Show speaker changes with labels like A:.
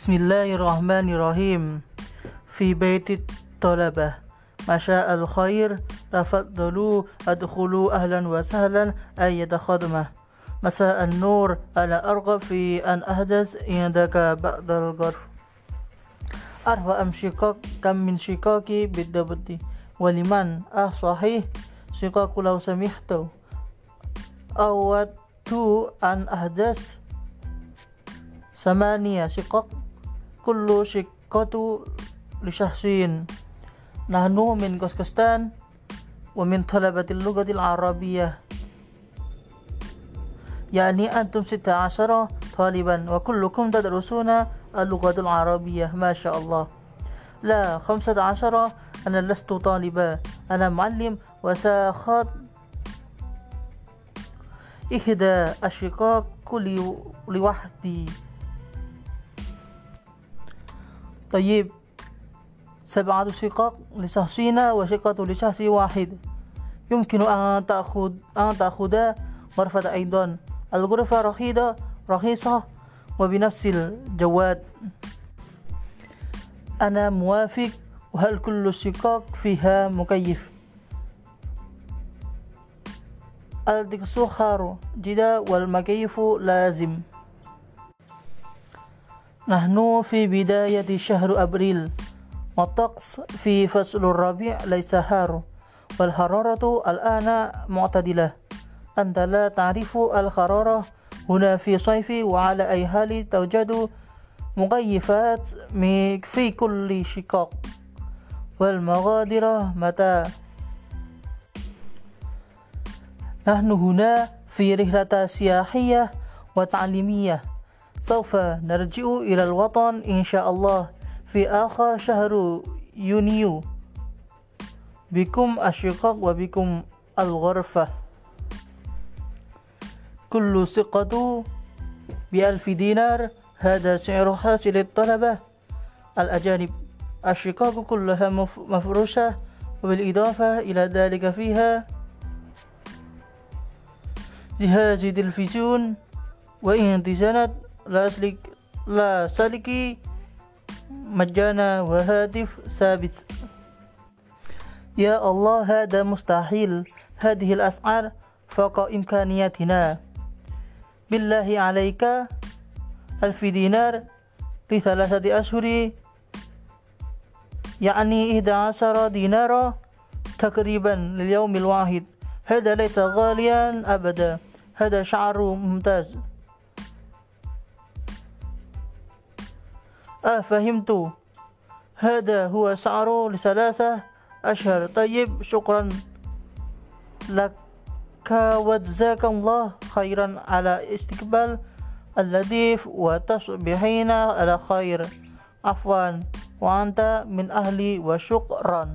A: بسم الله الرحمن الرحيم في بيت الطلبة مشاء الخير تفضلوا ادخلوا أهلا وسهلا أية خدمة مساء النور أنا أرغب في أن أحدث عندك بعض الغرف أعرف أم شقاق كم من شقاقي بالضبط ولمن أه صحيح شقاق لو سمحت أودت أن أحدث ثمانية شقق كل شقة لشخصين نحن من كازاخستان ومن طلبة اللغة العربية يعني أنتم ستة عشر طالبا وكلكم تدرسون اللغة العربية ما شاء الله لا خمسة عشر أنا لست طالبا أنا معلم وساخذ إحدى الشقاق كل لوحدي طيب. سبعة شقق لشخصين وشقة لشخص واحد. يمكن أن تأخذ أن تأخذ غرفة أيضا. الغرفة رخيصة رخيصة وبنفس الجواد. أنا موافق. وهل كل الشقق فيها مكيف؟ الدكسوخار جدا. والمكيف لازم. نحن في بداية شهر أبريل. والطقس في فصل الربيع ليس حار والحرارة الآن معتدلة. أنت لا تعرف الحرارة هنا في صيف وعلى أي حال توجد مغيفات في كل شقاق. والمغادرة متى؟ نحن هنا في رحلة سياحية وتعليمية. سوف نرجع إلى الوطن إن شاء الله في آخر شهر يونيو. بكم الشقق وبكم الغرفة. كل ثقة بألف دينار. هذا سعر حاصل الطلبة. الأجانب الشقق كلها مفروشة. وبالإضافة إلى ذلك فيها جهاز تلفزيون وإن تزانت لا سلك لا سلكي مجانا وهاتف ثابت. يا الله هذا مستحيل. هذه الأسعار فوق إمكانياتنا. بالله عليك. ألف دينار لثلاثة أشهر. يعني إحدى عشر دينارا تقريبا لليوم الواحد. هذا ليس غاليا أبدا. هذا شعر ممتاز. آه فهمت هذا هو سعر لثلاثة أشهر. طيب شكرا لك. وجزاك الله خيرا على استقبال اللطيف وتصبحين على خير. عفوا. وأنت من أهلي وشكرا.